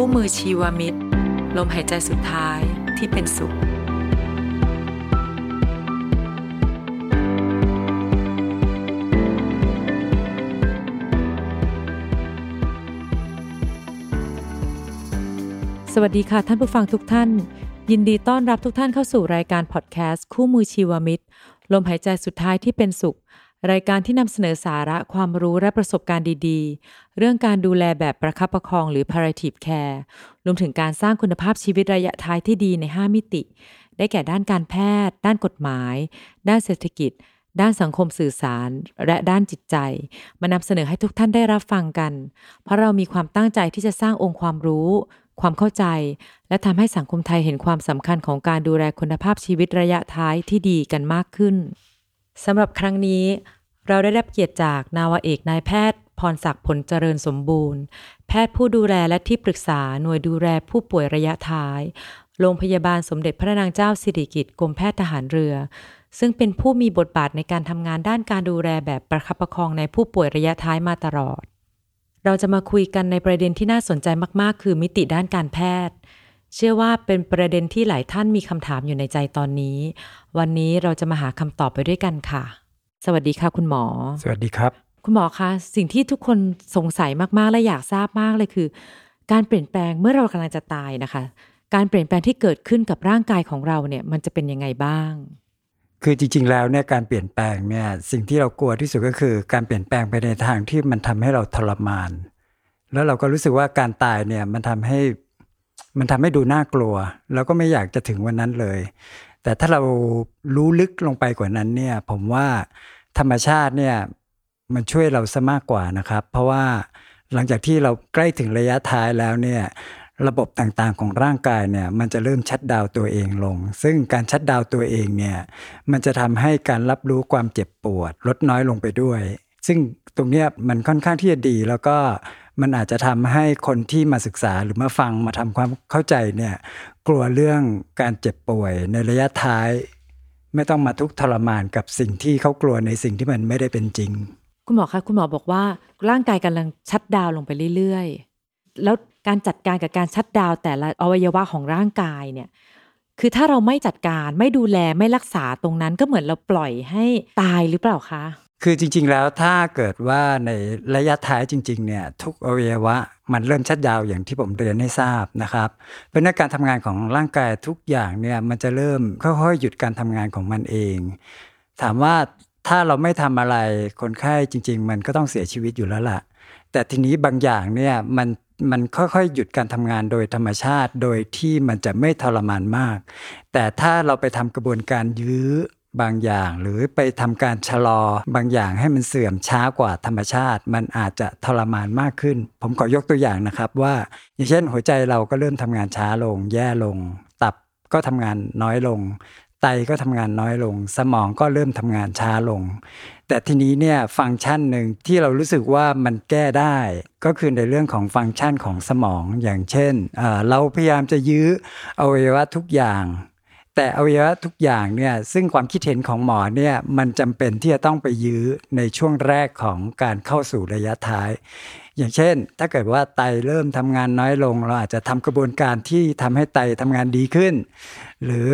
คู่มือชีวมิตร ลมหายใจสุดท้ายที่เป็นสุข สวัสดีค่ะท่านผู้ฟังทุกท่าน ยินดีต้อนรับทุกท่านเข้าสู่รายการพอดแคสต์คู่มือชีวมิตร ลมหายใจสุดท้ายที่เป็นสุข รายการที่นำเสนอสาระความรู้และประสบการณ์ดีๆ เรื่องการดูแลแบบประคับประคองหรือ palliative care รวมถึงการสร้างคุณภาพชีวิตระยะท้ายที่ดีใน 5 มิติ ได้แก่ด้านการแพทย์ ด้านกฎหมาย ด้านเศรษฐกิจ ด้านสังคมสื่อสาร และด้านจิตใจ มานำเสนอให้ทุกท่านได้รับฟังกัน เพราะเรามีความตั้งใจที่จะสร้างองค์ความรู้ ความเข้าใจ และทำให้สังคมไทยเห็นความสำคัญของการดูแลคุณภาพชีวิตระยะท้ายที่ดีกันมากขึ้น สำหรับครั้งนี้เราได้รับเกียรติจากนาวาเอกนายแพทย์ พรศักดิ์ผลเจริญสมบูรณ์ แพทย์ผู้ดูแลและที่ปรึกษาหน่วยดูแลผู้ป่วยระยะท้าย โรงพยาบาลสมเด็จพระนางเจ้าสิริกิติ์กรมแพทย์ทหารเรือ ซึ่งเป็นผู้มีบทบาทในการทำงานด้านการดูแลแบบประคับประคองในผู้ป่วยระยะท้ายมาตลอด เราจะมาคุยกันในประเด็นที่น่าสนใจมาก ๆ คือมิติด้านการแพทย์ เชื่อว่าเป็นประเด็นที่หลายท่านมีคำถามอยู่ในใจตอนนี้ วันนี้เราจะมาหาคำตอบไปด้วยกันค่ะ สวัสดีค่ะคุณหมอ สวัสดีครับ คุณหมอคะสิ่งที่ทุกคนสงสัยมากๆและอยากทราบมากเลยคือ การเปลี่ยนแปลงเมื่อเรากำลังจะตายนะคะ การเปลี่ยนแปลงที่เกิดขึ้นกับร่างกายของเราเนี่ยมันจะเป็นยังไงบ้าง คือจริง ๆ แล้วเนี่ยการเปลี่ยนแปลงเนี่ยสิ่งที่เรากลัวที่สุดก็คือ การเปลี่ยนแปลงไปในทางที่มันทำให้เราทรมาน แล้วเราก็รู้สึกว่าการตายเนี่ยมันทำให้ มันทำให้ดูน่ากลัว แล้วก็ไม่อยากจะถึงวันนั้นเลย แต่ถ้าเรารู้ลึกลงไปกว่านั้นเนี่ย ผมว่าธรรมชาติเนี่ยมันช่วยเราซะมากกว่านะครับ เพราะว่าหลังจากที่เราใกล้ถึงระยะท้ายแล้วเนี่ยระบบต่างๆของร่างกายเนี่ยมันจะเริ่มชัดดาวตัวเองลง ซึ่งการชัดดาวตัวเองเนี่ยมันจะทำให้การรับรู้ความเจ็บปวด ลดน้อยลงไปด้วย ซึ่งตรงเนี้ยมันค่อนข้างที่จะดีแล้วก็ มันอาจจะทำให้คนที่มาศึกษาหรือมาฟังมาทำความเข้าใจเนี่ยกลัวเรื่องการเจ็บป่วยในระยะท้าย ไม่ต้องมาทุกข์ทรมานกับสิ่งที่เขากลัวในสิ่งที่มันไม่ได้เป็นจริง คุณหมอคะคุณหมอบอกว่าร่างกายกำลังชัดดาวลงไปเรื่อยๆ แล้วการจัดการกับการชัดดาวแต่ละอวัยวะของร่างกายเนี่ยคือถ้าเราไม่จัดการไม่ดูแลไม่รักษาตรงนั้นก็เหมือนเราปล่อยให้ตายหรือเปล่าคะ คือจริง ๆ แล้วถ้าเกิดว่าในระยะท้ายจริง ๆ เนี่ยทุกอวัยวะมันเริ่มชัดดาวอย่างที่ผมเรียนให้ทราบนะครับ เพราะในการทำงานของร่างกายทุกอย่างเนี่ยมันจะเริ่มค่อยๆหยุดการทำงานของมันเอง ถามว่าถ้าเราไม่ทำอะไรคนไข้จริง ๆ มันก็ต้องเสียชีวิตอยู่แล้วล่ะ แต่ทีนี้บางอย่างเนี่ยมันมันค่อยๆ หยุดการทำงานโดยธรรมชาติ โดยที่มันจะไม่ทรมานมาก แต่ถ้าเราไปทำกระบวนการยื้อ บางอย่างหรือไปทำการชะลอบางอย่างให้มันเสื่อมช้ากว่าธรรมชาติ มันอาจจะทรมานมากขึ้น ผมขอยกตัวอย่างนะครับว่า อย่างเช่น หัวใจเราก็เริ่มทำงานช้าลง แย่ลง ตับก็ทำงานน้อยลง ไตก็ทำงานน้อยลง สมองก็เริ่มทำงานช้าลง แต่ทีนี้เนี่ยฟังก์ชันหนึ่งที่เรารู้สึกว่ามันแก้ได้ ก็คือในเรื่องของฟังก์ชันของสมองอย่างเช่นเเราพยายามจะยื้ออวัยวะทุกอย่าง แต่อวัยวะทุกอย่างเนี่ยซึ่งความคิดเห็นของหมอเนี่ยมันจำเป็นที่จะต้องไปยื้อในช่วงแรกของการเข้าสู่ระยะท้าย อย่างเช่น ถ้าเกิดว่าไตเริ่มทำงานน้อยลง เราอาจจะทำกระบวนการที่ทำให้ไตทำงานดีขึ้น หรือ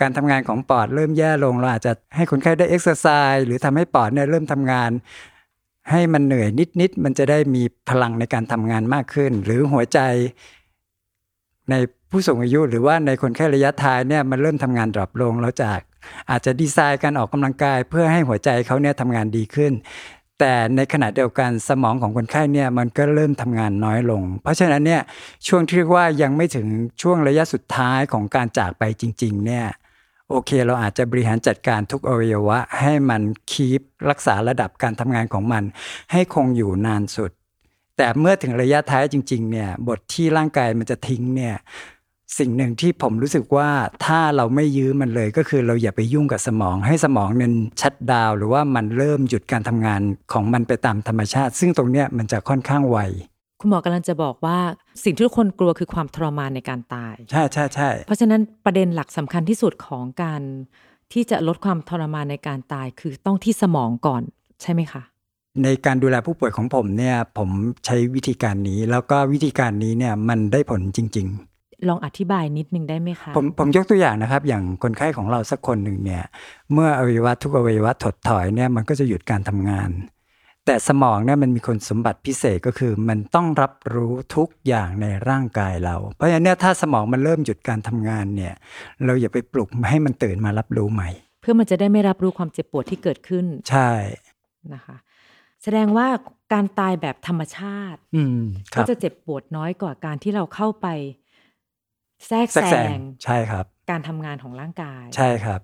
การทำงานของปอดเริ่มแย่ลง เราอาจจะให้คนไข้ได้เอ็กซ์ไซส์หรือทำให้ปอดเนี่ยเริ่มทำงานให้มันเหนื่อยนิดๆ มันจะได้มีพลังในการทำงานมากขึ้น หรือหัวใจ ในผู้สูงอายุหรือว่าในคนไข้ระยะท้ายเนี่ยมันเริ่มทำงานดรอปลงแล้วจาก อาจจะดีไซน์การออกกำลังกาย เพื่อให้หัวใจเขาเนี่ยทำงานดีขึ้น แต่ในขณะเดียวกันสมองของคนไข้เนี่ยมันก็เริ่มทำงานน้อยลง เพราะฉะนั้นเนี่ยช่วงที่เรียกว่ายังไม่ถึงช่วงระยะสุดท้ายของการจากไปจริงๆเนี่ยโอเค เราอาจจะบริหารจัดการทุกอวัยวะ ให้มันคีปรักษาระดับการทำงานของมัน ให้คงอยู่นานสุด แต่เมื่อถึงระยะท้ายจริง ๆ เนี่ย บทที่ร่างกายมันจะทิ้งเนี่ยสิ่งหนึ่งที่ผมรู้สึกว่าถ้าเราไม่ยื้อมันเลยก็คือเราอย่าไปยุ่งกับสมองให้สมองนั้นชัดดาวน์หรือว่ามันเริ่มหยุดการทำงานของมันไปตามธรรมชาติ ซึ่งตรงเนี้ยมันจะค่อนข้างไวคุณหมอกำลังจะบอกว่าสิ่งที่ทุกคนกลัวคือความทรมานในการตาย ใช่ใช่ใช่เพราะฉะนั้นประเด็นหลักสำคัญที่สุดของการที่จะลดความทรมานในการตายคือต้องที่สมองก่อนใช่ไหมคะ ในการดูแลผู้ป่วยของผมเนี่ยผมใช้วิธีการนี้ แล้วก็วิธีการนี้เนี่ยมันได้ผลจริงลองอธิบายนิดนึงได้ไหมคะๆผมผมยกตัวอย่างนะครับ อย่างคนไข้ของเราสักคนหนึ่งเนี่ยเมื่ออวัยวะทุกอวัยวะถดถอยเนี่ยมันก็จะหยุดการทำงาน แต่สมองเนี่ยมันมีคุณสมบัติพิเศษก็คือ มันต้องรับรู้ทุกอย่างในร่างกายเรา เพราะฉะนั้นเนี่ยถ้าสมองมันเริ่มหยุดการทำงานเนี่ยเราอย่าไปปลุกให้มันตื่นมารับรู้ใหม่ เพื่อมันจะได้ไม่รับรู้ความเจ็บปวดที่เกิดขึ้น ใช่นะคะ แสดงว่าการตายแบบธรรมชาติอืมคก็รับจะเจ็บปวดน้อยกว่าการที่เราเข้าไป แทรกแทรกแซแซงงใช่ครับ การทำงานของร่างกาย ใช่ครับ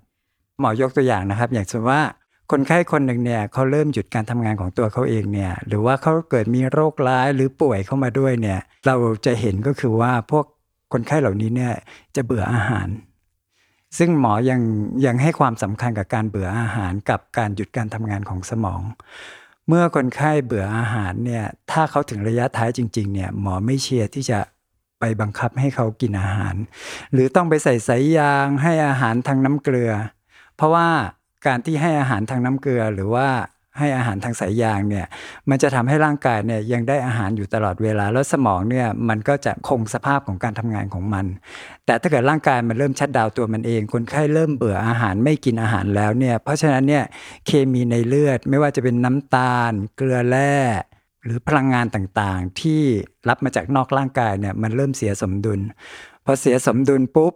หมอยกตัวอย่างนะครับ อย่างสมมติว่าคนไข้คนหนึ่งเนี่ยเขาเริ่มหยุดการทำงานของตัวเขาเองเนี่ยหรือว่าเขาเกิดมีโรคร้ายหรือป่วยเข้ามาด้วยเนี่ยเราจะเห็นก็คือว่าพวกคนไข้เหล่านี้เนี่ยจะเบื่ออาหาร ซึ่งหมอยังยังให้ความสำคัญกับการเบื่ออาหารกับการหยุดการทำงานของสมอง เมื่อคนไข้เบื่ออาหารเนี่ยถ้าเขาถึงระยะท้ายจริงๆเนี่ยหมอไม่เชียร์ที่จะไปบังคับให้เขากินอาหาร หรือต้องไปใส่สายยางให้อาหารทางน้ำเกลือ เพราะว่าการที่ให้อาหารทางน้ำเกลือหรือว่า ให้อาหารทางสายยางเนี่ยมันจะทำให้ร่างกายเนี่ยยังได้อาหารอยู่ตลอดเวลา แล้วสมองเนี่ยมันก็จะคงสภาพของการทำงานของมัน แต่ถ้าเกิดร่างกายมันเริ่มชัดดาวตัวมันเอง คนไข้เริ่มเบื่ออาหารไม่กินอาหารแล้วเนี่ยเพราะฉะนั้นเนี่ยเคมีในเลือดไม่ว่าจะเป็นน้ำตาล เกลือแร่หรือพลังงานต่างๆ ที่รับมาจากนอกร่างกายเนี่ยมันเริ่มเสียสมดุลพอเสียสมดุลปุ๊บ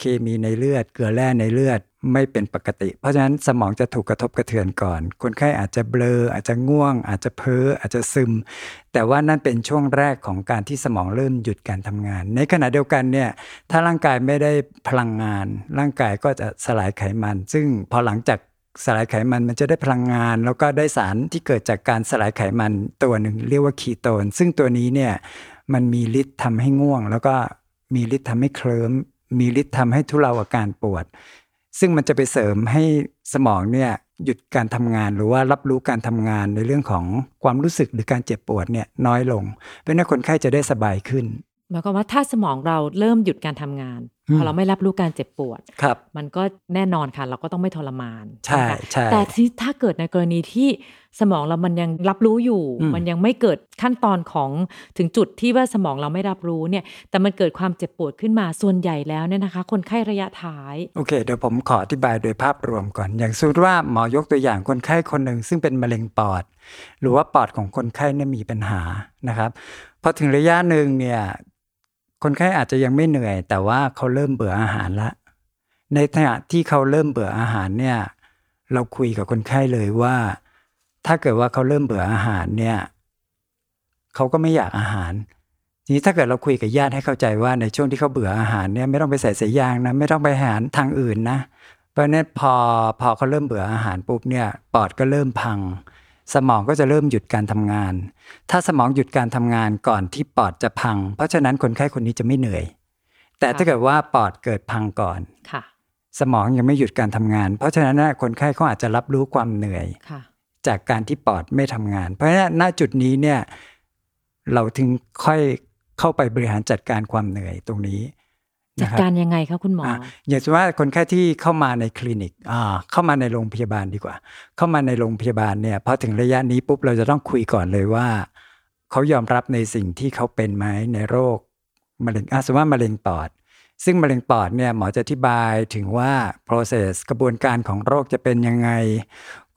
เคมีในเลือด เกลือแร่ในเลือด ไม่เป็นปกติ เพราะฉะนั้นสมองจะถูกกระทบกระเทือนก่อน คนไข้อาจจะเบลอ อาจจะง่วง อาจจะเพ้อ อาจจะซึม แต่ว่านั่นเป็นช่วงแรกของการที่สมองเริ่มหยุดการทำงาน ในขณะเดียวกันเนี่ยถ้าร่างกายไม่ได้พลังงาน ร่างกายก็จะสลายไขมัน ซึ่งพอหลังจากสลายไขมันมันจะได้พลังงาน แล้วก็ได้สารที่เกิดจากการสลายไขมันตัวหนึ่งเรียกว่าคีโตน ซึ่งตัวนี้เนี่ยมันมีฤทธิ์ทำให้ง่วง แล้วก็มีฤทธิ์ทำให้เคลิ้มมีฤทธิ์ทำให้ทุเลาอาการปวด ซึ่งมันจะไปเสริมให้สมองเนี่ยหยุดการทำงานหรือว่ารับรู้การทำงานในเรื่องของความรู้สึกหรือการเจ็บปวดเนี่ยน้อยลง เพราะฉะนั้นคนไข้จะได้สบายขึ้น หมายความว่าถ้าสมองเราเริ่มหยุดการทำงานอืมพอเราไม่รับรู้การเจ็บปวดครับมันก็แน่นอนค่ะ เราก็ต้องไม่ทรมานใช่ไหมคะใช่แต่ที่ถ้าเกิดในกรณีที่สมองเรามันยังรับรู้อยู่อืมมันยังไม่เกิดขั้นตอนของถึงจุดที่ว่าสมองเราไม่รับรู้เนี่ย แต่มันเกิดความเจ็บปวดขึ้นมาส่วนใหญ่แล้วเนี่ยนะคะ คนไข้ระยะท้าย โอเค เดี๋ยวผมขออธิบายโดยภาพรวมก่อน อย่างสมมติว่าหมอยกตัวอย่างคนไข้คนหนึ่งซึ่งเป็นมะเร็งปอด หรือว่าปอดของคนไข้เนี่ยมีปัญหานะครับพอถึงระยะหนึ่งเนี่ย คนไข้อาจจะยังไม่เหนื่อย แต่ว่าเขาเริ่มเบื่ออาหารละ ในขณะที่เขาเริ่มเบื่ออาหารเนี่ย เราคุยกับคนไข้เลยว่า ถ้าเกิดว่าเขาเริ่มเบื่ออาหารเนี่ยเขาก็ไม่อยากอาหารทีนี้ถ้าเกิดเราคุยกับญาติให้เข้าใจว่าในช่วงที่เขาเบื่ออาหารเนี่ยไม่ต้องไปใส่สายยางนะไม่ต้องไปหารทางอื่นนะ เพราะฉะนั้นพอพอเขาเริ่มเบื่ออาหารปุ๊บเนี่ยปอดก็เริ่มพัง สมองก็จะเริ่มหยุดการทำงาน ถ้าสมองหยุดการทำงานก่อนที่ปอดจะพัง เพราะฉะนั้นคนไข้คนนี้จะไม่เหนื่อย แต่ถ้าเกิดว่าปอดเกิดพังก่อนค่ะ สมองยังไม่หยุดการทำงาน เพราะฉะนั้นน่ะคนไข้เขาอาจจะรับรู้ความเหนื่อยค่ะจากการที่ปอดไม่ทำงาน เพราะฉะนั้นณจุดนี้เนี่ย เราถึงค่อยเข้าไปบริหารจัดการความเหนื่อยตรงนี้ จัดนะครับการยังไงคะคุณหมอออะอย่างเช่นว่าคนไข้ที่เข้ามาในคลินิกอ่าเข้ามาในโรงพยาบาลดีกว่า เข้ามาในโรงพยาบาลเนี่ยพอถึงระยะนี้ปุ๊บเราจะต้องคุยก่อนเลยว่า เขายอมรับในสิ่งที่เขาเป็นไหมในโรคมะเร็งอะสมมติว่ามะเร็งปอด ซึ่งมะเร็งปอดเนี่ยหมอจะอธิบายถึงว่า process กระบวนการของโรคจะเป็นยังไง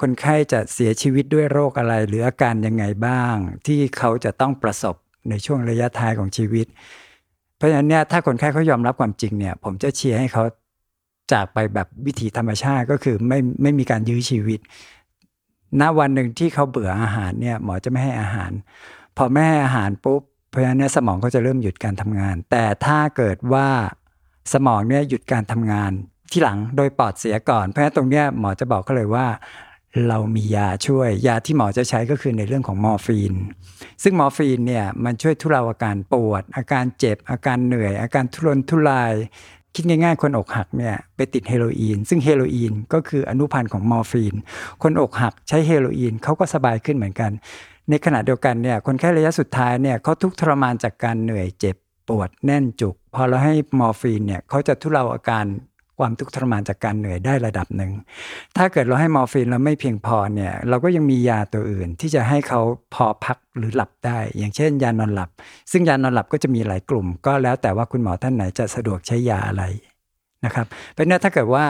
คนไข้จะเสียชีวิตด้วยโรคอะไร หรืออาการยังไงบ้าง ที่เขาจะต้องประสบในช่วงระยะท้ายของชีวิต เพราะฉะนั้นเนี่ยถ้าคนไข้เขายอมรับความจริงเนี่ย ผมจะเชียร์ให้เขาจากไปแบบวิถีธรรมชาติก็คือไม่ไม่มีการยื้อชีวิต ณวันหนึ่งที่เขาเบื่ออาหารเนี่ยหมอจะไม่ให้อาหาร พอไม่ให้อาหารปุ๊บเพราะฉะนั้นเนี่ยสมองก็จะเริ่มหยุดการทำงาน แต่ถ้าเกิดว่าสมองเนี่ยหยุดการทำงานที่หลังโดยปอดเสียก่อน เพราะฉะนั้นตรงเนี้ยหมอจะบอกเขาเลยว่า เรามียาช่วย ยาที่หมอจะใช้ก็คือในเรื่องของมอร์ฟีน ซึ่งมอร์ฟีนเนี่ยมันช่วยทุเลาอาการปวด อาการเจ็บ อาการเหนื่อย อาการทุรนทุราย คิดง่ายๆ คนอกหักเนี่ยไปติดเฮโรอีน ซึ่งเฮโรอีนก็คืออนุพันธ์ของมอร์ฟีน คนอกหักใช้เฮโรอีนเขาก็สบายขึ้นเหมือนกัน ในขณะเดียวกันเนี่ยคนไข้ระยะสุดท้ายเนี่ยเขาทุกข์ทรมานจากการเหนื่อยเจ็บปวดแน่นจุก พอเราให้มอร์ฟีนเนี่ยเขาจะทุเลาอาการ ความทุกข์ทรมานจากการเหนื่อยได้ระดับหนึ่ง ถ้าเกิดเราให้มอร์ฟีนแล้วไม่เพียงพอเนี่ยเราก็ยังมียาตัวอื่นที่จะให้เขาพอพักหรือหลับได้ อย่างเช่น ยานอนหลับ ซึ่งยานอนหลับก็จะมีหลายกลุ่ม ก็แล้วแต่ว่าคุณหมอท่านไหนจะสะดวกใช้ยาอะไรนะครับเพราะนั้นถ้าเกิดว่า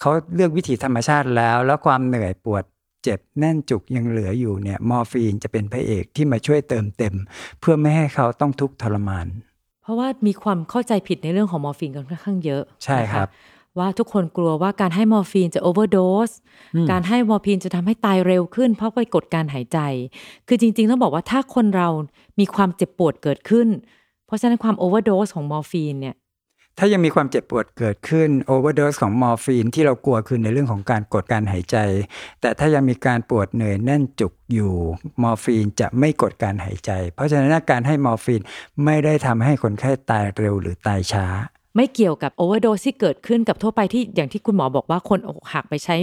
เขาเลือกวิถีธรรมชาติแล้ว แล้วความเหนื่อยปวดเจ็บแน่นจุกยังเหลืออยู่เนี่ยมอร์ฟีนจะเป็นพระเอกที่มาช่วยเติมเต็ม เพื่อไม่ให้เขาต้องทุกข์ทรมาน เพราะว่ามีความเข้าใจผิดในเรื่องของมอร์ฟีนกันค่อนข้างเยอะใช่ครับนะคะ ว่าทุกคนกลัวว่าการให้มอร์ฟีนจะ overdoseการให้มอร์ฟีนจะทำให้ตายเร็วขึ้น เพราะไปกดการหายใจ คือจริงๆต้องบอกว่าถ้าคนเรามีความเจ็บปวดเกิดขึ้น เพราะฉะนั้นความ overdose ของมอร์ฟีนเนี่ยถ้ายังมีความเจ็บปวดเกิดขึ้นโอเวอร์ e สของมอร์ฟีนที่เรากลัวคือในเรื่องของการกดการหายใจ แต่ถ้ายังมีการปวดเหนื่อยแน่นจุกอยู่มอร์ฟีนจะไม่กดการหายใจ เพราะฉะนั้นการให้มอร์ฟีนไม่ได้ทำให้คนไข้ตายเร็วหรือตายช้า ไม่เกี่ยวกับ overdose ที่เกิดขึ้นกับทั่วไปที่อย่างที่คุณหมอบอกว่าคนอกหักไปใช้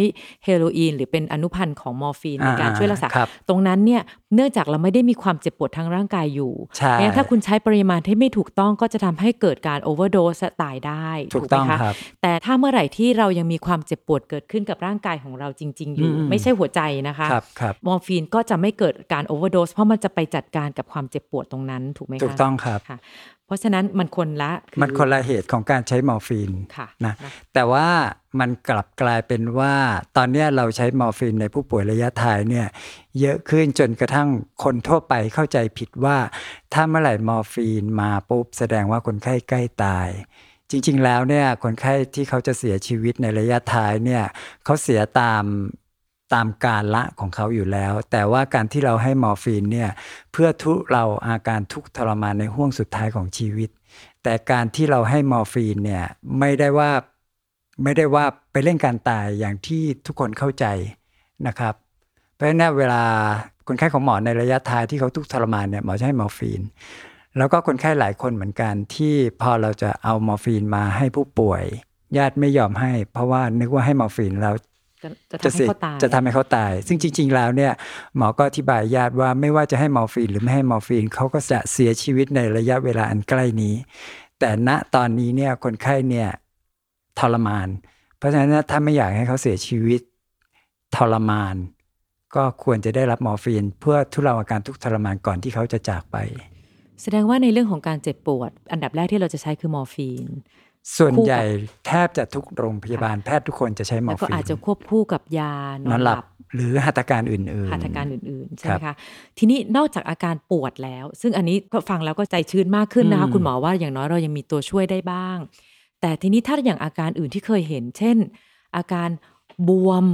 เฮโรอีนหรือเป็นอนุพันธ์ของมอร์ฟีนในการอ่าช่วยรักษาครับตรงนั้นเนี่ยเนื่องจากเราไม่ได้มีความเจ็บปวดทางร่างกายอยู่ใช่งั้นถ้าคุณใช้ปริมาณที่ไม่ถูกต้องก็จะทำให้เกิดการ overdose และตายได้ถูกไหมต้องคะครับแต่ถ้าเมื่อไหร่ที่เรายังมีความเจ็บปวดเกิดขึ้นกับร่างกายของเราจริง ๆ อยู่อืมไม่ใช่หัวใจนะคะครับครับมอร์ฟีนก็จะไม่เกิดการ overdose เพราะมันจะไปจัดการกับความเจ็บปวดตรงนั้นถูกไหมคะถูกต้องครับค่ะเพ ราะฉะนั้นมันคนละอมันคนละเหตุของการใช้มอร์ฟีนค่ะนะนะแต่ว่ามันกลับกลายเป็นว่า ตอนเนี้ยเราใช้มอร์ฟีนในผู้ป่วยระยะท้ายเนี่ยเยอะขึ้นจนกระทั่งคนทั่วไปเข้าใจผิดว่า ถ้าเมื่อไหร่มอร์ฟีนมาปุ๊บแสดงว่าคนไข้ใกล้ตาย จริง ๆ แล้วเนี่ยคนไข้ที่เขาจะเสียชีวิตในระยะท้ายเนี่ยเขาเสียตาม ตามกาละของเขาอยู่แล้ว แต่ว่าการที่เราให้มอร์ฟีนเนี่ยเพื่อทุเลาอาการทุกข์ทรมานในห้วงสุดท้ายของชีวิต แต่การที่เราให้มอร์ฟีนเนี่ยไม่ได้ว่าไม่ได้ว่าไปเร่งการตายอย่างที่ทุกคนเข้าใจนะครับ เพราะฉะนั้นเวลาคนไข้ของหมอในระยะท้ายที่เขาทุกข์ทรมานเนี่ยหมอจะให้มอร์ฟีน แล้วก็คนไข้หลายคนเหมือนกันที่พอเราจะเอามอร์ฟีนมาให้ผู้ป่วย ญาติไม่ยอมให้ เพราะว่านึกว่าให้มอร์ฟีนแล้ว จะจะจะทำให้เสียเขาตายจะทำให้เขาตาย ซึ่งจริง ๆ แล้วเนี่ยหมอก็อธิบายญาติว่าไม่ว่าจะให้มอร์ฟีนหรือไม่ให้มอร์ฟีนเขาก็จะเสียชีวิตในระยะเวลาอันใกล้นี้ แต่ณตอนนี้เนี่ยคนไข้เนี่ยทรมาน เพราะฉะนั้นถ้าไม่อยากให้เขาเสียชีวิตทรมาน ก็ควรจะได้รับมอร์ฟีน เพื่อทุเลาอาการทุกข์ทรมานก่อนที่เขาจะจากไป แสดงว่าในเรื่องของการเจ็บปวด อันดับแรกที่เราจะใช้คือมอร์ฟีน ส่วนคู่กับใหญ่แทบจะทุกโรงพยาบาลแพทย์ทุกคนจะใช้มอแล้วร์ก็ฟีนอาจจะควบคู่กับยานนออนนหหลัลับบหรือหัตถการอื่นๆหัตถการอื่นๆ ใช่คไหรัมบคะทีนี้นอกจากอาการปวดแล้ว ซึ่งอันนี้ก็ฟังแล้วก็ใจชื้นมากขึ้นนะคะอืมคุณหมอว่าอย่างน้อยเรายังมีตัวช่วยได้บ้าง แต่ทีนี้ถ้าอย่างอาการอื่นที่เคยเห็น เช่น อาการบวม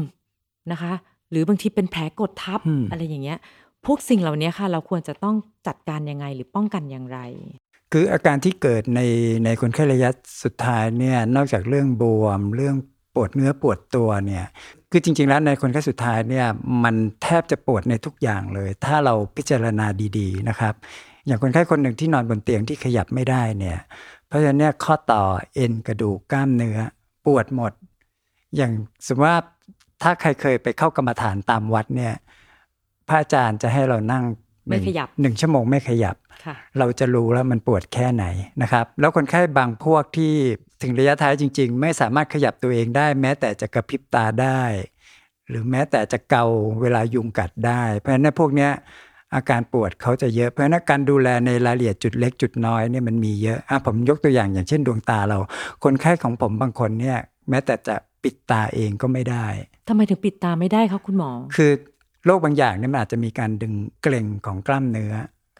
นะคะ หรือบางทีเป็นแผลกดทับอืมอะไรอย่างเงี้ยพวกสิ่งเหล่านี้ค่ะ เราควรจะต้องจัดการยังไงหรือป้องกันอย่างไร คืออาการที่เกิดในในคนไข้ระยะสุดท้ายเนี่ยนอกจากเรื่องบวม เรื่องปวดเนื้อปวดตัวเนี่ยคือจริง ๆ แล้วในคนไข้สุดท้ายเนี่ยมันแทบจะปวดในทุกอย่างเลย ถ้าเราพิจารณาดี ๆ นะครับ อย่างคนไข้คนหนึ่งที่นอนบนเตียงที่ขยับไม่ได้เนี่ยเพราะฉะนั้นเนี่ยข้อต่อเอ็นกระดูกกล้ามเนื้อ ปวดหมด อย่างสมมติว่าถ้าใครเคยไปเข้ากรรมฐานตามวัดเนี่ยพระอาจารย์จะให้เรานั่ง ไม่ขยับหนึ่งชั่วโมงไม่ขยับค่ะเราจะรู้แล้วมันปวดแค่ไหนนะครับ แล้วคนไข้บางพวกที่ถึงระยะท้ายจริง ๆ ไม่สามารถขยับตัวเองได้ แม้แต่จะกระพริบตาได้ หรือแม้แต่จะเกาเวลายุงกัดได้ เพราะฉะนั้นพวกเนี้ยอาการปวดเขาจะเยอะเพราะฉะนั้นการดูแลในรายละเอียดจุดเล็กจุดน้อยเนี่ยมันมีเยอะอะผมยกตัวอย่างอย่างเช่นดวงตาเรา คนไข้ของผมบางคนเนี่ยแม้แต่จะปิดตาเองก็ไม่ได้ทำไมถึงปิดตาไม่ได้คะคุณหมอ คือ โรคบางอย่างเนี่ยมันอาจจะมีการดึงเกร็งของกล้ามเนื้อ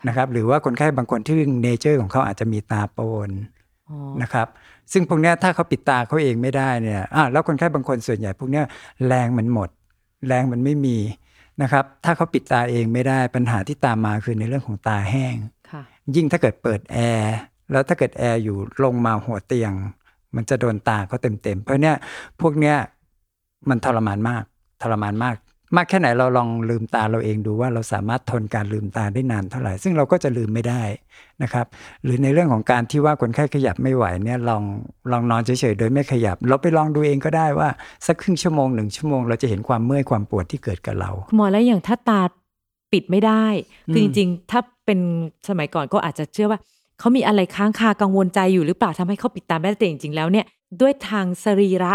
นะครับ หรือว่าคนไข้บางคนที่เนเจอร์ของเขาอาจจะมีตาโปนอ๋อนะครับ ซึ่งพวกเนี้ยถ้าเขาปิดตาเขาเองไม่ได้เนี่ยอะแล้วคนไข้บางคนส่วนใหญ่พวกเนี้ยแรงมันหมด แรงมันไม่มีนะครับ ถ้าเขาปิดตาเองไม่ได้ปัญหาที่ตามมาคือในเรื่องของตาแห้งค่ะยิ่งถ้าเกิดเปิดแอร์แล้วถ้าเกิดแอร์อยู่ลงมาหัวเตียง มันจะโดนตาเขาเต็มๆเพราะเนี้ยพวกเนี้ยมันทรมานมากทรมานมาก มากแค่ไหนเราลองลืมตาเราเองดูว่าเราสามารถทนการลืมตาได้นานเท่าไหร่ ซึ่งเราก็จะลืมไม่ได้นะครับ หรือในเรื่องของการที่ว่าคนไข้ขยับไม่ไหวเนี่ยลองลองนอนเฉยๆโดยไม่ขยับ เราไปลองดูเองก็ได้ว่าสักครึ่งชั่วโมงหนึ่งชั่วโมงเราจะเห็นความเมื่อยความปวดที่เกิดกับเราคุณหมอแล้วอย่างถ้าตาปิดไม่ได้คือมจริงๆ ถ้าเป็นสมัยก่อนก็อาจจะเชื่อว่าเขามีอะไรค้างคากังวลใจอยู่หรือเปล่าทำให้เขาปิดตาไม่ได้แต่จริงๆแล้วเนี่ยด้วยทางสรีระ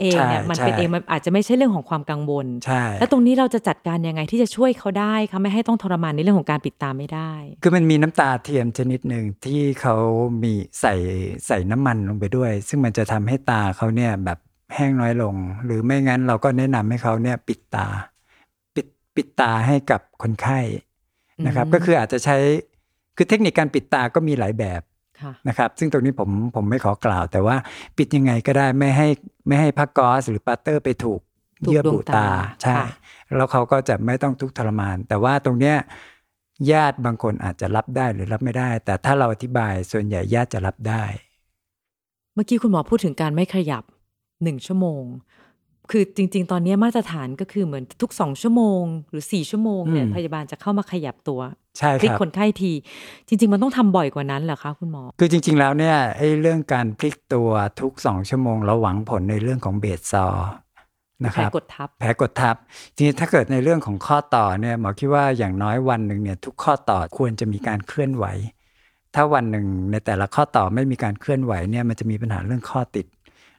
เองเนี่ยใช่มันเป็นใช่เองมันอาจจะไม่ใช่เรื่องของความกังวลใช่แล้วตรงนี้เราจะจัดการยังไงที่จะช่วยเขาได้คะไม่ให้ต้องทรมานในเรื่องของการปิดตาไม่ได้ คือมันมีน้ำตาเทียมชนิดหนึ่งที่เขามีใส่ใส่น้ำมันลงไปด้วย ซึ่งมันจะทำให้ตาเขาเนี่ยแบบแห้งน้อยลง หรือไม่งั้นเราก็แนะนำให้เขาเนี่ยปิดตา ปิดปิดตาให้กับคนไข้นะครับอืมก็คืออาจจะใช้คือเทคนิคการปิดตาก็มีหลายแบบค่ะ นะครับซึ่งตรงนี้ผมผมไม่ขอกล่าว แต่ว่าปิดยังไงก็ได้ไม่ให้ไม่ให้ผ้าก๊อซหรือปาเตอร์ไปถูกถูกเยื่อบุดวงตาตาใช่ค่ะแล้วเขาก็จะไม่ต้องทุกข์ทรมาน แต่ว่าตรงเนี้ยญาติบางคนอาจจะรับได้หรือรับไม่ได้ แต่ถ้าเราอธิบายส่วนใหญ่ญาติจะรับได้ เมื่อกี้คุณหมอพูดถึงการไม่ขยับหนึ่งชั่วโมง คือจริง ๆ ตอนนี้มาตรฐานก็คือเหมือนทุกสองชั่วโมง หรือสี่ชั่วโมงเนี่ยอืมพยาบาลจะเข้ามาขยับตัวใช่พลิกครับคนไข้ที จริง ๆ มันต้องทำบ่อยกว่านั้นเหรอคะคุณหมอ คือจริง ๆ แล้วเนี่ยไอ้เรื่องการพลิกตัวทุกสองชั่วโมง เราหวังผลในเรื่องของเบสซอร์นะแผคลรับกดทับแผลกดทับ ทีนี้ถ้าเกิดในเรื่องของข้อต่อเนี่ยหมอคิดว่าอย่างน้อยวันหนึ่งเนี่ยทุกข้อต่อควรจะมีการเคลื่อนไหว ถ้าวันหนึ่งในแต่ละข้อต่อไม่มีการเคลื่อนไหวเนี่ยมันจะมีปัญหาเรื่องข้อติด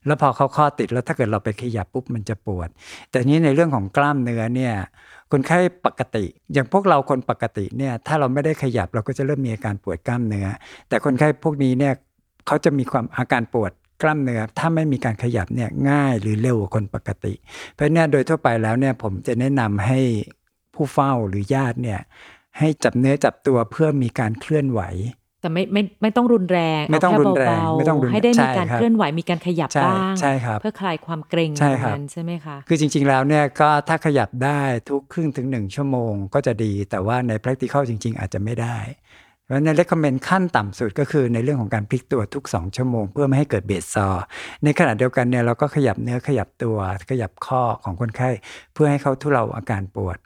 แล้วพอเขาข้อติดแล้วถ้าเกิดเราไปขยับปุ๊บมันจะปวด แต่นี้ในเรื่องของกล้ามเนื้อเนี่ยคนไข้ปกติ อย่างพวกเราคนปกติเนี่ยถ้าเราไม่ได้ขยับเราก็จะเริ่มมีอาการปวดกล้ามเนื้อ แต่คนไข้พวกนี้เนี่ยเขาจะมีความอาการปวดกล้ามเนื้อถ้าไม่มีการขยับเนี่ยง่ายหรือเร็วกว่าคนปกติ เพราะเนี่ยโดยทั่วไปแล้วเนี่ยผมจะแนะนำให้ผู้เฝ้าหรือญาติเนี่ยให้จับเนื้อจับตัวเพื่อมีการเคลื่อนไหว แต่ไม่ไม่ไม่ต้องรุนแรงไม่ต้องเาแค่รุนแรงเบาๆไม่ต้องรุนแรงให้ได้มีใช่การครับเคลื่อนไหวมีการขยับใช่บ้างใช่ครับเพื่อคลายความเกรงใช่ครับตงนั้นใช่ไหมคะคือจริง ๆ แล้วเนี่ยก็ถ้าขยับได้ทุกครึ่งถึงหนึ่งชั่วโมงก็จะดี แต่ว่าใน practical จริง ๆ อาจจะไม่ได้เพราะฉะนั้น recommend ขั้นต่ำสุดก็คือในเรื่องของการพลิกตัวทุก 2 ชั่วโมง เพื่อไม่ให้เกิดเบสซอร์ในขณะเดียวกันเนี่ยเราก็ขยับเนื้อขยับตัวขยับข้อของคนไข้ เพื่อให้เขาทุเลาอาการปวด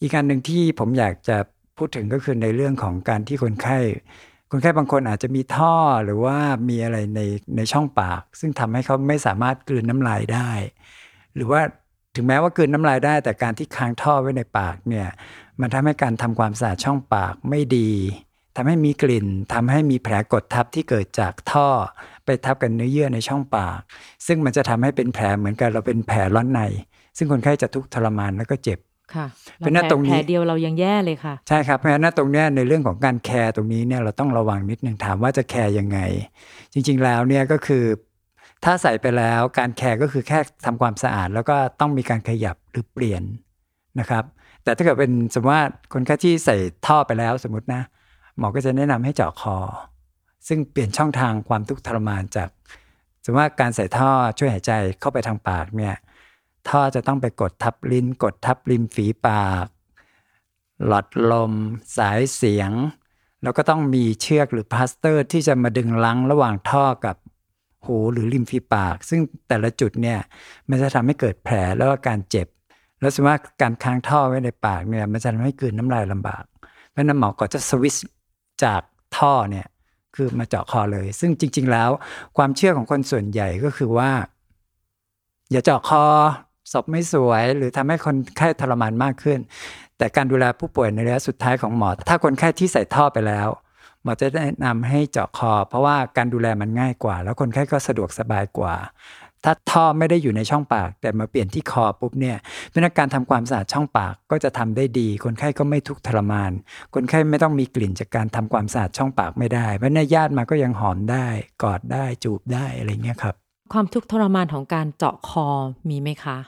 อีกการหนึ่งที่ผมอยากจะพูดถึงก็คือในเรื่องของการที่คนไข้ คนไข้บางคนอาจจะมีท่อหรือว่ามีอะไรในในช่องปาก ซึ่งทำให้เขาไม่สามารถกลืนน้ำลายได้ หรือว่าถึงแม้ว่ากลืนน้ำลายได้ แต่การที่ค้างท่อไว้ในปากเนี่ยมันทำให้การทำความสะอาดช่องปากไม่ดีทำให้มีกลิ่นทำให้มีแผลกดทับที่เกิดจากท่อ ไปทับกับเนื้อเยื่อในช่องปาก ซึ่งมันจะทำให้เป็นแผลเหมือนกันเราเป็นแผลร้อนใน ซึ่งคนไข้จะทุกข์ทรมานแล้วก็เจ็บ ค่ะเพราะฉะนั้นแผลตรงนี้แผลเดียวเรายังแย่เลยค่ะ ใช่ครับเพราะฉะนั้นตรงเนี้ยในเรื่องของการ care ตรงนี้เนี่ยเราต้องระวังนิดนึงถามว่าจะ care ยังไง จริง ๆ แล้วเนี่ยก็คือ ถ้าใส่ไปแล้วการ care ก็คือแค่ทำความสะอาด แล้วก็ต้องมีการขยับหรือเปลี่ยนนะครับ แต่ถ้าเกิดเป็นสมมติว่าคนไข้ที่ใส่ท่อไปแล้วสมมตินะ หมอก็จะแนะนำให้เจาะคอ ซึ่งเปลี่ยนช่องทางความทุกข์ทรมานจาก สมมติว่าการใส่ท่อช่วยหายใจเข้าไปทางปากเนี่ย ท่อจะต้องไปกดทับลิ้น กดทับริมฝีปาก หลอดลม สายเสียง แล้วก็ต้องมีเชือกหรือพลาสเตอร์ ที่จะมาดึงรั้งระหว่างท่อกับหูหรือริมฝีปาก ซึ่งแต่ละจุดเนี่ยมันจะทำให้เกิดแผลแล้วก็การเจ็บ แล้วสมมติว่าการค้างท่อไว้ในปากเนี่ยมันจะทำให้กลืนน้ำลายลำบาก เพราะนั้นหมอก็จะสวิตชจากท่อเนี่ยคือมาเจาะคอเลย ซึ่งจริง ๆ แล้ว ความเชื่อของคนส่วนใหญ่ก็คือว่า อย่าเจาะคอ ศพไม่สวยหรือทำให้คนไข้ทรมานมากขึ้น แต่การดูแลผู้ป่วยในระยะสุดท้ายของหมอ ถ้าคนไข้ที่ใส่ท่อไปแล้ว หมอจะแนะนำให้เจาะคอ เพราะว่าการดูแลมันง่ายกว่า แล้วคนไข้ก็สะดวกสบายกว่า ถ้าท่อไม่ได้อยู่ในช่องปาก แต่มาเปลี่ยนที่คอปุ๊บเนี่ยเพราะนั้นการทำความสะอาดช่องปากก็จะทำได้ดี คนไข้ก็ไม่ทุกข์ทรมาน คนไข้ไม่ต้องมีกลิ่นจากการทำความสะอาดช่องปากไม่ได้เพราะฉะนั้นญาติมาก็ยังหอมได้กอดได้จูบได้อะไรเงี้ยครับความทุกข์ทรมานของการเจาะคอมีไหมคะ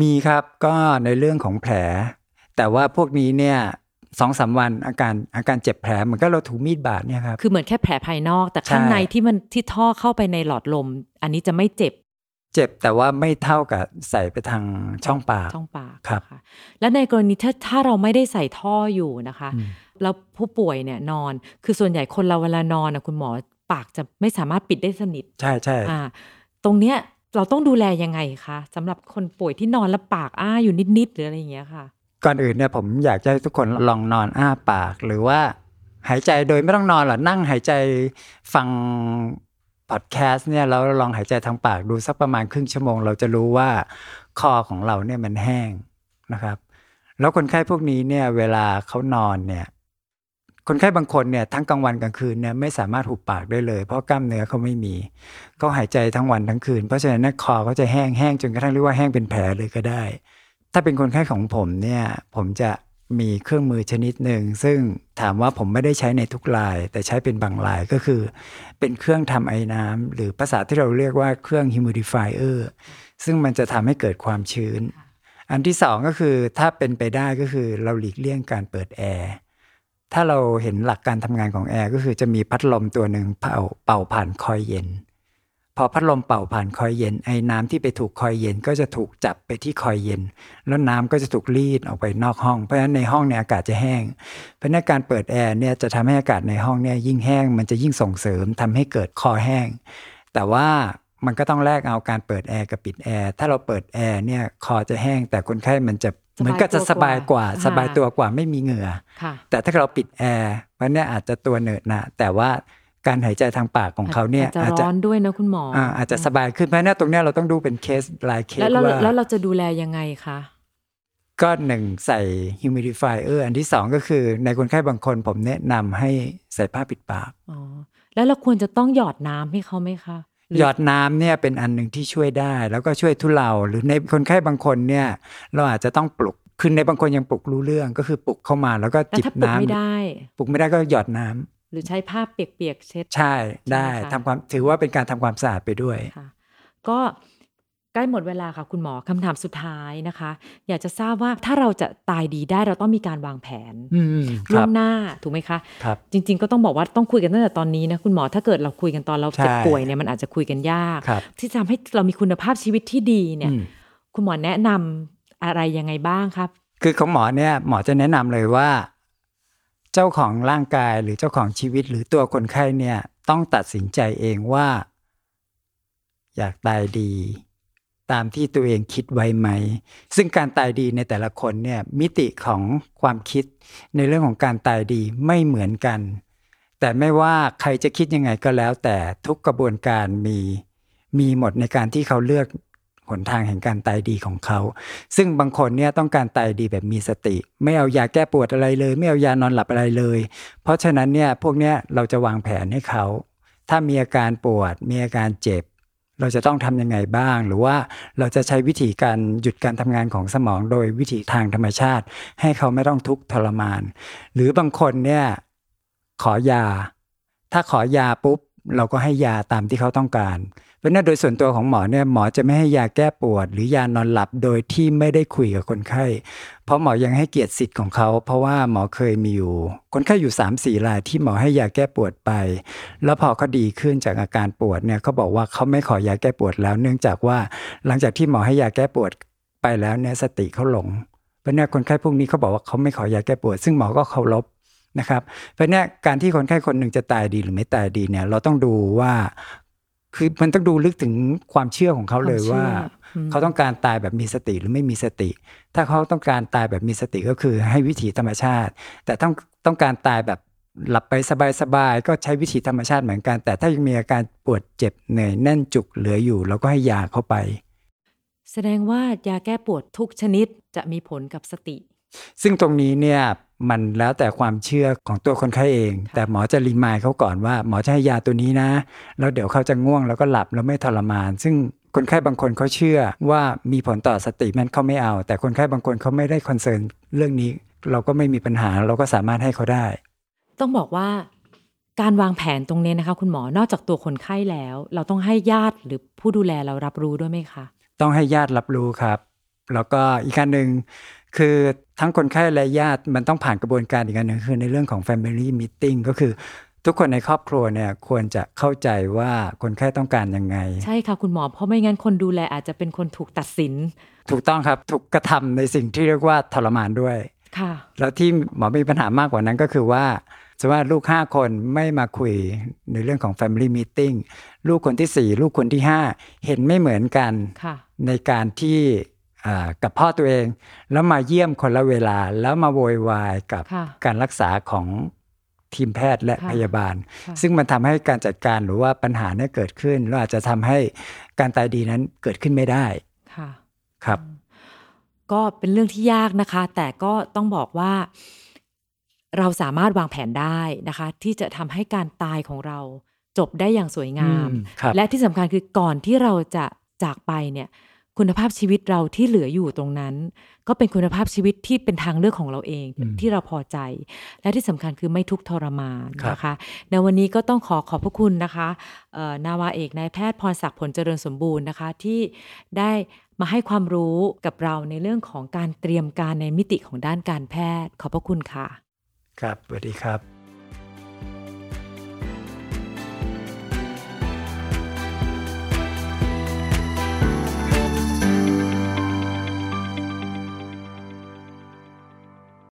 มีครับก็ในเรื่องของแผล แต่ว่าพวกนี้เนี่ยสองสามวันอาการอาการเจ็บแผลเหมือนก็เราถูกมีดบาดเนี่ยครับคือเหมือนแค่แผลภายนอก แต่ข้างใช่ในที่มันที่ท่อเข้าไปในหลอดลม อันนี้จะไม่เจ็บ เจ็บแต่ว่าไม่เท่ากับใส่ไปทางช่องปากช่องปากครับนะะและในกรณีถ้าถ้าเราไม่ได้ใส่ท่ออยู่นะคะอืมแล้วผู้ป่วยเนี่ยนอน คือส่วนใหญ่คนเราเวลานอนนะคุณหมอปากจะไม่สามารถปิดได้สนิท ใช่ใช่อ่าตรงเนี้ย เราต้องดูแลยังไงคะสำหรับคนป่วยที่นอนแล้วปากอ้าอยู่นิดๆหรืออะไรอย่างเงี้ยค่ะ ก่อนอื่นเนี่ยผมอยากจะให้ทุกคนลองนอนอ้าปาก หรือว่าหายใจโดยไม่ต้องนอนหรอนั่งหายใจฟังพอดแคสต์เนี่ยแล้วลองหายใจทางปากดูสักประมาณครึ่งชั่วโมง เราจะรู้ว่าคอของเราเนี่ยมันแห้งนะครับ แล้วคนไข้พวกนี้เนี่ยเวลาเขานอนเนี่ย คนไข้บางคนเนี่ยทั้งกลางวันกลางคืนเนี่ยไม่สามารถหุบปากได้เลย เพราะกล้ามเนื้อเขาไม่มีเขาหายใจทั้งวันทั้งคืน เพราะฉะนั้นคอเขาจะแห้งแห้งจนกระทั่งเรียกว่าแห้งเป็นแผลเลยก็ได้ ถ้าเป็นคนไข้ของผมเนี่ยผมจะมีเครื่องมือชนิดหนึ่ง ซึ่งถามว่าผมไม่ได้ใช้ในทุกลาย แต่ใช้เป็นบางลายก็คือ เป็นเครื่องทำไอ้น้ำหรือภาษาที่เราเรียกว่าเครื่อง humidifier ซึ่งมันจะทำให้เกิดความชื้น อันที่สองก็คือถ้าเป็นไปได้ก็คือเราหลีกเลี่ยงการเปิดแอร์ ถ้าเราเห็นหลักการทำงานของแอร์ก็คือจะมีพัดลมตัวหนึ่งเป่าเป่าผ่านคอยเย็น พอพัดลมเป่าผ่านคอยเย็น ไอ้น้ำที่ไปถูกคอยเย็นก็จะถูกจับไปที่คอยเย็น แล้วน้ำก็จะถูกรีดออกไปนอกห้อง เพราะฉะนั้นในห้องเนี่ยอากาศจะแห้ง เพราะฉะนั้นการเปิดแอร์เนี่ยจะทำให้อากาศในห้องเนี่ยยิ่งแห้ง มันจะยิ่งส่งเสริมทำให้เกิดคอแห้ง แต่ว่ามันก็ต้องแลกเอาการเปิดแอร์กับปิดแอร์ ถ้าเราเปิดแอร์เนี่ยคอจะแห้งแต่คนไข้มันจะ เหมือนก็จะสบายกว่าค่ะสบายตัวกว่าไม่มีเหงื่อค่ะแต่ถ้าเราปิดแอร์มันเนี่ยอาจจะตัวเหนอะหนะแต่ว่าการหายใจทางปากของเขาเนี่ยอาอาจจจะจะร้อนด้วยนะคุณหมอออ่าอาจจะสบายขึ้นเพราะฉะนั้นตรงเนี้ยเราต้องดูเป็นเคสรายเคสแล้วแล้วว่าแล้วเราจะดูแลยังไงคะก็หนึ่งใส่ humidifier อันที่สองก็คือในคนไข้บางคนผมแนะนำให้ใส่ผ้าปิดปากอ๋อแล้วเราควรจะต้องหยอดน้ำให้เขาไหมคะรื หยอดน้ำเนี่ยเป็นอันหนึ่งที่ช่วยได้ แล้วก็ช่วยทุเลาหรือในคนไข้บางคนเนี่ย เราอาจจะต้องปลุกคือในบางคนยังปลุกรู้เรื่องก็คือปลุกเข้ามาแล้วก็แล้วจิบถ้าปลุกน้ำไม่ได้ ปลุกไม่ได้ก็หยอดน้ำหรือใช้ผ้าเปียกๆเช็ด ใช่ได้ใช่ไหมคะทำความถือว่าเป็นการทำความสะอาดไปด้วยค่ะก็ ใกล้หมดเวลาค่ะคุณหมอคำถามสุดท้ายนะคะ อยากจะทราบว่าถ้าเราจะตายดีได้เราต้องมีการวางแผนอืมคล่วรับงหน้าถูกไหมคะครับจริง ๆ ก็ต้องบอกว่าต้องคุยกันตั้งแต่ตอนนี้นะคุณหมอถ้าเกิดเราคุยกันตอนเราเจ็บใช่ป่วยเนี่ยมันอาจจะคุยกันยากครับที่จะทำให้เรามีคุณภาพชีวิตที่ดีเนี่ยอืมคุณหมอแนะนำอะไรยังไงบ้างครับ คือของหมอเนี่ยหมอจะแนะนำเลยว่า เจ้าของร่างกายหรือเจ้าของชีวิตหรือตัวคนไข้เนี่ย ต้องตัดสินใจเองว่า อยากตายดี ตามที่ตัวเองคิดไว้ไหม ซึ่งการตายดีในแต่ละคนเนี่ยมิติของความคิดในเรื่องของการตายดีไม่เหมือนกัน แต่ไม่ว่าใครจะคิดยังไงก็แล้ว แต่ทุกกระบวนการมีมีหมดในการที่เขาเลือกหนทางแห่งการตายดีของเขา ซึ่งบางคนเนี่ยต้องการตายดีแบบมีสติ ไม่เอายาแก้ปวดอะไรเลย ไม่เอายานอนหลับอะไรเลย เพราะฉะนั้นเนี่ยพวกเนี้ยเราจะวางแผนให้เขา ถ้ามีอาการปวด มีอาการเจ็บ เราจะต้องทำยังไงบ้าง หรือว่าเราจะใช้วิธีการหยุดการทำงานของสมองโดยวิธีทางธรรมชาติ ให้เขาไม่ต้องทุกข์ทรมาน หรือบางคนเนี่ยขอยา ถ้าขอยาปุ๊บ เราก็ให้ยาตามที่เขาต้องการ เพราะนั้นโดยส่วนตัวของหมอเนี่ยหมอจะไม่ให้ยาแก้ปวด หรือยานอนหลับโดยที่ไม่ได้คุยกับคนไข้ เพราะหมอยังให้เกียรติสิทธิ์ของเขา เพราะว่าหมอเคยมีอยู่ คนไข้อยู่3ามสี่รายที่หมอให้ยาแก้ปวดไป แล้วพอเขาดีขึ้นจากอาการปวดเนี่ยเขาบอกว่าเขาไม่ขอยาแก้ปวดแล้ว เนื่องจากว่าหลังจากที่หมอให้ยาแก้ปวดไปแล้วเนี่ยสติเขาหลง เพราะเนี่ยคนไข้พวกนี้เขาบอกว่าเขาไม่ขอยาแก้ปวด ซึ่งหมอก็เคารพนะครับเพราะเนี่ยการที่คนไข้คนหนึ่งจะตายดีหรือไม่ตายดีเนี่ยเราต้องดูว่า คือมันต้องดูลึกถึงความเชื่อของเขาเลยความเชื่อว่าอืมเขาต้องการตายแบบมีสติหรือไม่มีสติ ถ้าเขาต้องการตายแบบมีสติก็คือให้วิถีธรรมชาติ แต่ต้องต้องการตายแบบหลับไปสบายๆก็ใช้วิถีธรรมชาติเหมือนกัน แต่ถ้ายังมีอาการปวดเจ็บเหนื่อยแน่นจุกเหลืออยู่เราก็ให้ยาเข้าไป แสดงว่ายาแก้ปวดทุกชนิดจะมีผลกับสติ ซึ่งตรงนี้เนี่ย มันแล้วแต่ความเชื่อของตัวคนไข้เองค่ะแต่หมอจะรีมายเขาก่อนว่าหมอจะให้ยาตัวนี้นะ แล้วเดี๋ยวเขาจะง่วงแล้วก็หลับแล้วไม่ทรมาน ซึ่งคนไข้บางคนเขาเชื่อว่ามีผลต่อสติมันเขาไม่เอา แต่คนไข้บางคนเขาไม่ได้คอนเซิร์นเรื่องนี้ เราก็ไม่มีปัญหาเราก็สามารถให้เขาได้ ต้องบอกว่าการวางแผนตรงนี้นะคะ คุณหมอนอกจากตัวคนไข้แล้ว เราต้องให้ญาติหรือผู้ดูแลเรารับรู้ด้วยไหมคะ ต้องให้ญาติรับรู้ครับ แล้วก็อีกการหนึ่งคือ ทั้งคนไข้และญาติมันต้องผ่านกระบวนการอีกการหนึ่งคือในเรื่องของ Family Meeting ก็คือทุกคนในครอบครัวเนี่ยควรจะเข้าใจว่าคนไข้ต้องการยังไง ใช่ค่ะคุณหมอ เพราะไม่งั้นคนดูแลอาจจะเป็นคนถูกตัดสิน ถูกต้องครับถูกกระทำในสิ่งที่เรียกว่าทรมานด้วยค่ะ แล้วที่หมอมีปัญหามากกว่านั้นก็คือว่าสมมติว่าลูก 5 คนไม่มาคุยในเรื่องของ Family Meeting ลูกคนที่ 4 ลูกคนที่ 5 เห็นไม่เหมือนกันค่ะในการที่อ่า กับพ่อตัวเอง แล้วมาเยี่ยมคนละเวลา แล้วมาโวยวายกับค่ะการรักษาของทีมแพทย์และค่ะพยาบาลค่ะซึ่งมันทำให้การจัดการหรือว่าปัญหาเนี่ยเกิดขึ้นแล้วอาจจะทำให้การตายดีนั้นเกิดขึ้นไม่ได้ค่ะครับ ก็เป็นเรื่องที่ยากนะคะ แต่ก็ต้องบอกว่า เราสามารถวางแผนได้นะคะ ที่จะทำให้การตายของเราจบได้อย่างสวยงามอืมครับและที่สำคัญคือก่อนที่เราจะจากไปเนี่ย คุณภาพชีวิตเราที่เหลืออยู่ตรงนั้น ก็เป็นคุณภาพชีวิตที่เป็นทางเลือกของเราเองอืมที่เราพอใจ และที่สำคัญคือไม่ทุกข์ทรมานครับนะคะในวันนี้ก็ต้องขอขอบพระคุณนะคะเอ่อนาวาเอกนายแพทย์พรศักดิ์ผลเจริญสมบูรณ์นะคะที่ได้มาให้ความรู้กับเราในเรื่องของการเตรียมการในมิติของด้านการแพทย์ ขอบพระคุณค่ะ ครับสวัสดีครับ